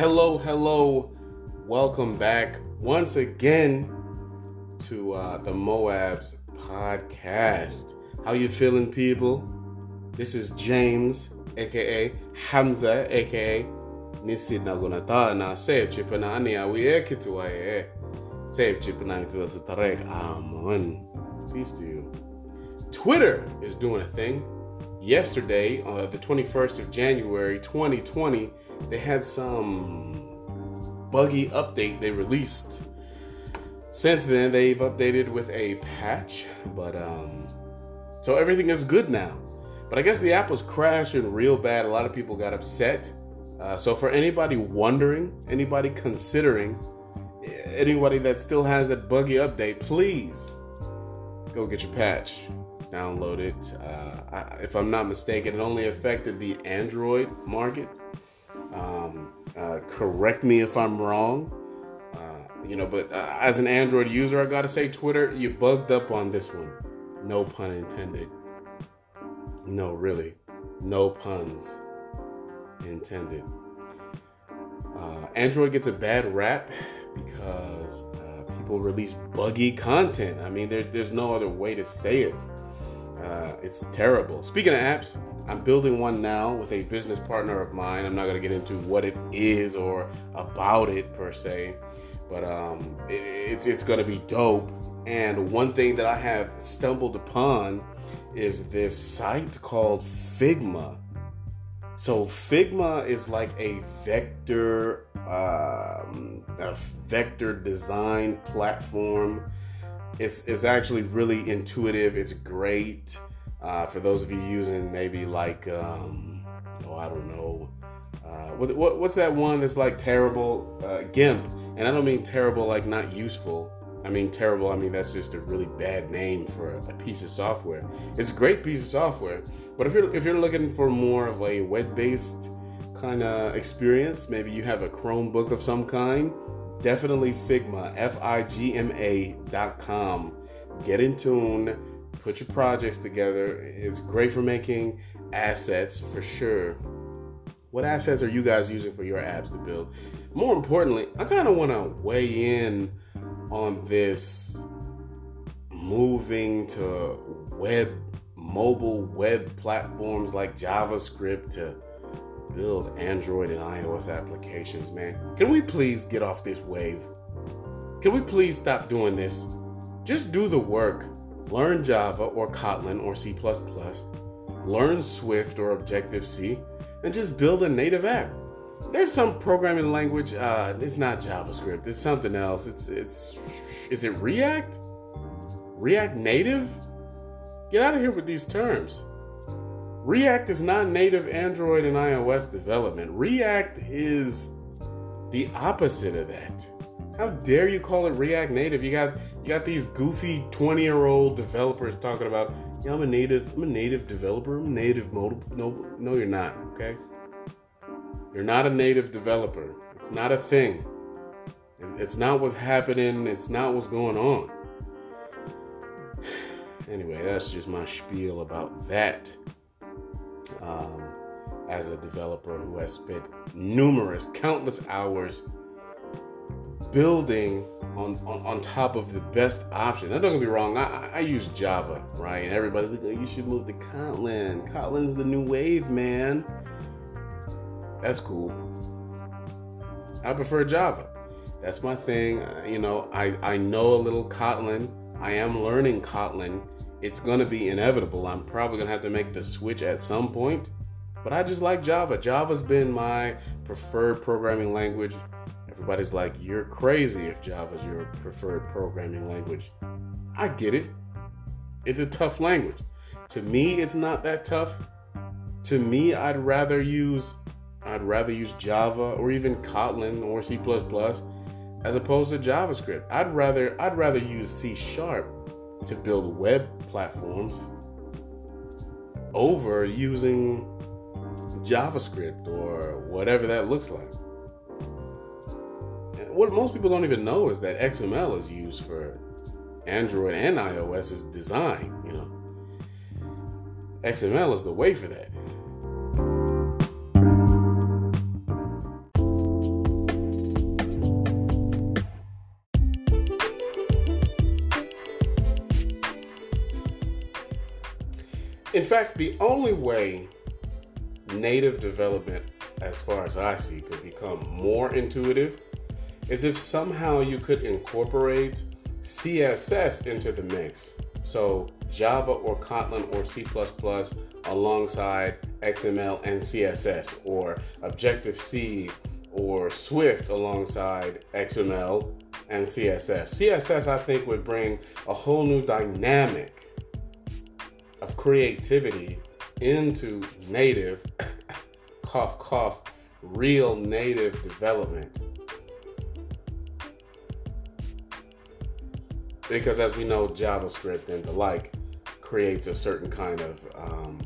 Hello, hello. Welcome back once again to uh, the Moabs podcast. How you feeling, people? This is James, aka Hamza, aka Nisi Nagunata na save chipana ani awi ekitu aye. Save chipana itu satarek amon. Peace to you. Twitter is doing a thing. Yesterday, uh, the 21st of January 2020, they had some buggy update they released. Since then, they've updated with a patch, but um, so everything is good now. But I guess the app was crashing real bad. A lot of people got upset. Uh, so for anybody wondering, anybody considering, anybody that still has that buggy update, please go get your patch download it. Uh, I, if I'm not mistaken, it only affected the Android market. Um, uh, correct me if I'm wrong. Uh, you know, but uh, as an Android user, I gotta say, Twitter, you bugged up on this one. No pun intended. No, really, no puns intended. Uh, Android gets a bad rap because uh, people release buggy content. I mean, there, there's no other way to say it. Uh, it's terrible. Speaking of apps, I'm building one now with a business partner of mine. I'm not going to get into what it is or about it per se, but um, it, it's it's going to be dope. And one thing that I have stumbled upon is this site called Figma. So Figma is like a vector, um, a vector design platform it's it's actually really intuitive. It's great uh, for those of you using maybe like um, oh I don't know uh, what, what, what's that one that's like terrible uh, GIMP, and I don't mean terrible like not useful. I mean terrible. I mean that's just a really bad name for a piece of software. It's a great piece of software, but if you're if you're looking for more of a web-based kind of experience, maybe you have a Chromebook of some kind definitely Figma, F I G M A dot com. Get in tune, put your projects together. It's great for making assets for sure. What assets are you guys using for your apps to build? More importantly, I kind of want to weigh in on this moving to web, mobile web platforms like JavaScript to build Android and iOS applications, man. Can we please get off this wave? Can we please stop doing this? Just do the work. Learn Java or Kotlin or C, learn Swift or Objective C, and just build a native app. There's some programming language, uh, it's not JavaScript, it's something else. It's, it's, is it React? React Native? Get out of here with these terms. React is not native Android and iOS development. React is the opposite of that. How dare you call it React Native? You got you got these goofy 20-year-old developers talking about, yeah, I'm a native, I'm a native developer, I'm native mobile. No, no, you're not, okay? You're not a native developer. It's not a thing. It's not what's happening, it's not what's going on. Anyway, that's just my spiel about that um, as a developer who has spent numerous, countless hours building on, on, on top of the best option. Now, don't get me wrong, I, I use Java, right? And everybody's like, oh, you should move to Kotlin. Kotlin's the new wave, man. That's cool. I prefer Java. That's my thing. You know, I, I know a little Kotlin. I am learning Kotlin it's gonna be inevitable. I'm probably gonna have to make the switch at some point. But I just like Java. Java's been my preferred programming language. Everybody's like, you're crazy if Java's your preferred programming language. I get it. It's a tough language. To me, it's not that tough. To me, I'd rather use I'd rather use Java or even Kotlin or C++ as opposed to JavaScript. I'd rather I'd rather use C sharp to build web platforms over using JavaScript or whatever that looks like. And what most people don't even know is that XML is used for Android and iOS's design, you know. XML is the way for that. In fact, the only way native development, as far as I see, could become more intuitive is if somehow you could incorporate CSS into the mix. So Java or Kotlin or C alongside XML and CSS, or Objective C or Swift alongside XML and CSS. CSS, I think, would bring a whole new dynamic of creativity into native, cough, cough, real native development. Because as we know, JavaScript and the like creates a certain kind of um,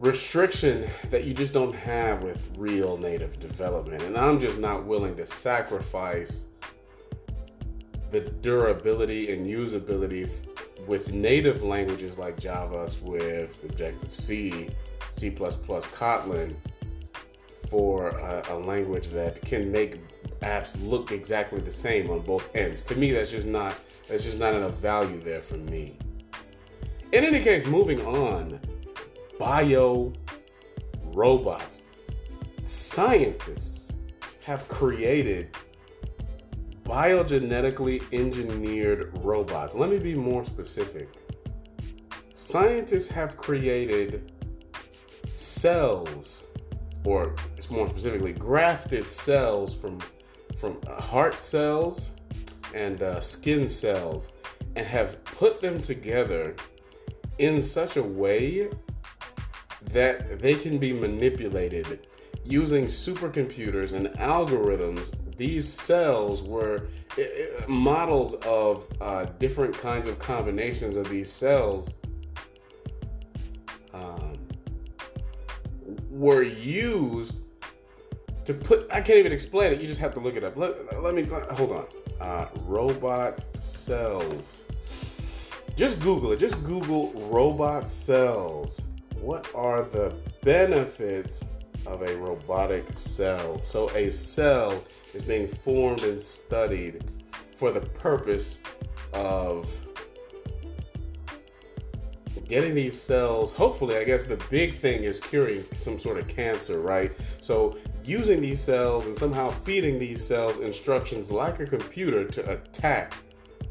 restriction that you just don't have with real native development. And I'm just not willing to sacrifice the durability and usability with native languages like Java, Swift, Objective C, C, Kotlin for a, a language that can make apps look exactly the same on both ends. To me, that's just not that's just not enough value there for me. In any case, moving on bio robots. Scientists have created biogenetically engineered robots. Let me be more specific. Scientists have created cells, or more specifically, grafted cells from from heart cells and uh, skin cells, and have put them together in such a way that they can be manipulated using supercomputers and algorithms. These cells were models of uh, different kinds of combinations of these cells um, were used to put. I can't even explain it. You just have to look it up. Let, let me hold on. Uh, robot cells. Just Google it. Just Google robot cells what are the benefits of a robotic cell? So, a cell is being formed and studied for the purpose of getting these cells. Hopefully, I guess the big thing is curing some sort of cancer, right? So, using these cells and somehow feeding these cells instructions like a computer to attack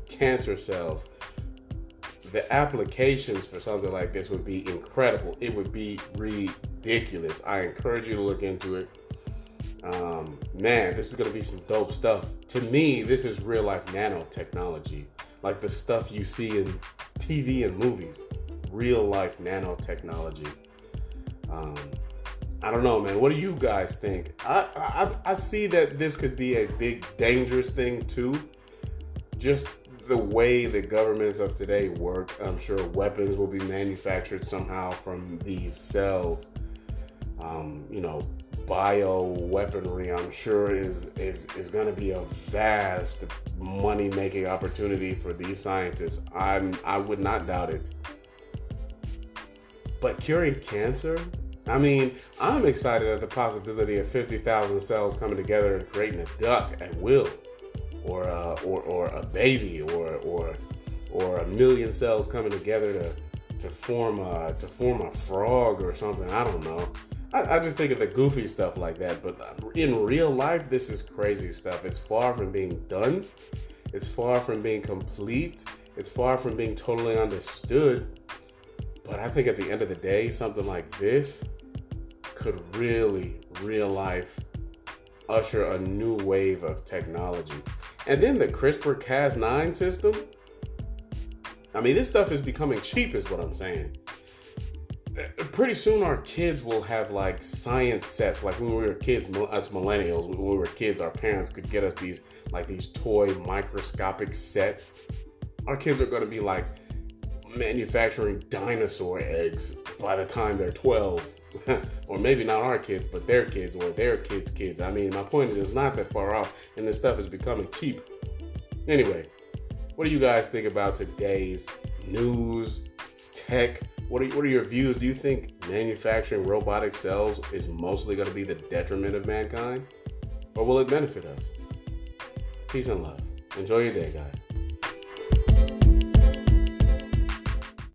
cancer cells the applications for something like this would be incredible. It would be ridiculous. I encourage you to look into it. Um, man, this is going to be some dope stuff. To me, this is real life nanotechnology, like the stuff you see in TV and movies. Real life nanotechnology. Um, I don't know, man. What do you guys think? I, I I see that this could be a big dangerous thing too. Just the way the governments of today work, I'm sure weapons will be manufactured somehow from these cells. Um, you know, bio weaponry, I'm sure is is is going to be a vast money making opportunity for these scientists. I'm I would not doubt it. But curing cancer, I mean, I'm excited at the possibility of 50,000 cells coming together and creating a duck at will or uh, or or a baby or or or a million cells coming together to to form a to form a frog or something. I don't know. I, I just think of the goofy stuff like that. But in real life, this is crazy stuff. It's far from being done. It's far from being complete. It's far from being totally understood. But I think at the end of the day, something like this could really, real life, usher a new wave of technology. And then the CRISPR Cas9 system. I mean, this stuff is becoming cheap, is what I'm saying. Uh, pretty soon, our kids will have like science sets. Like when we were kids, us millennials, when we were kids, our parents could get us these like these toy microscopic sets. Our kids are going to be like manufacturing dinosaur eggs by the time they're 12 or maybe not our kids, but their kids or their kids' kids. I mean, my point is, it's not that far off, and this stuff is becoming cheap. Anyway, what do you guys think about today's news, tech? What are, what are your views? Do you think manufacturing robotic cells is mostly going to be the detriment of mankind? Or will it benefit us? Peace and love. Enjoy your day, guys.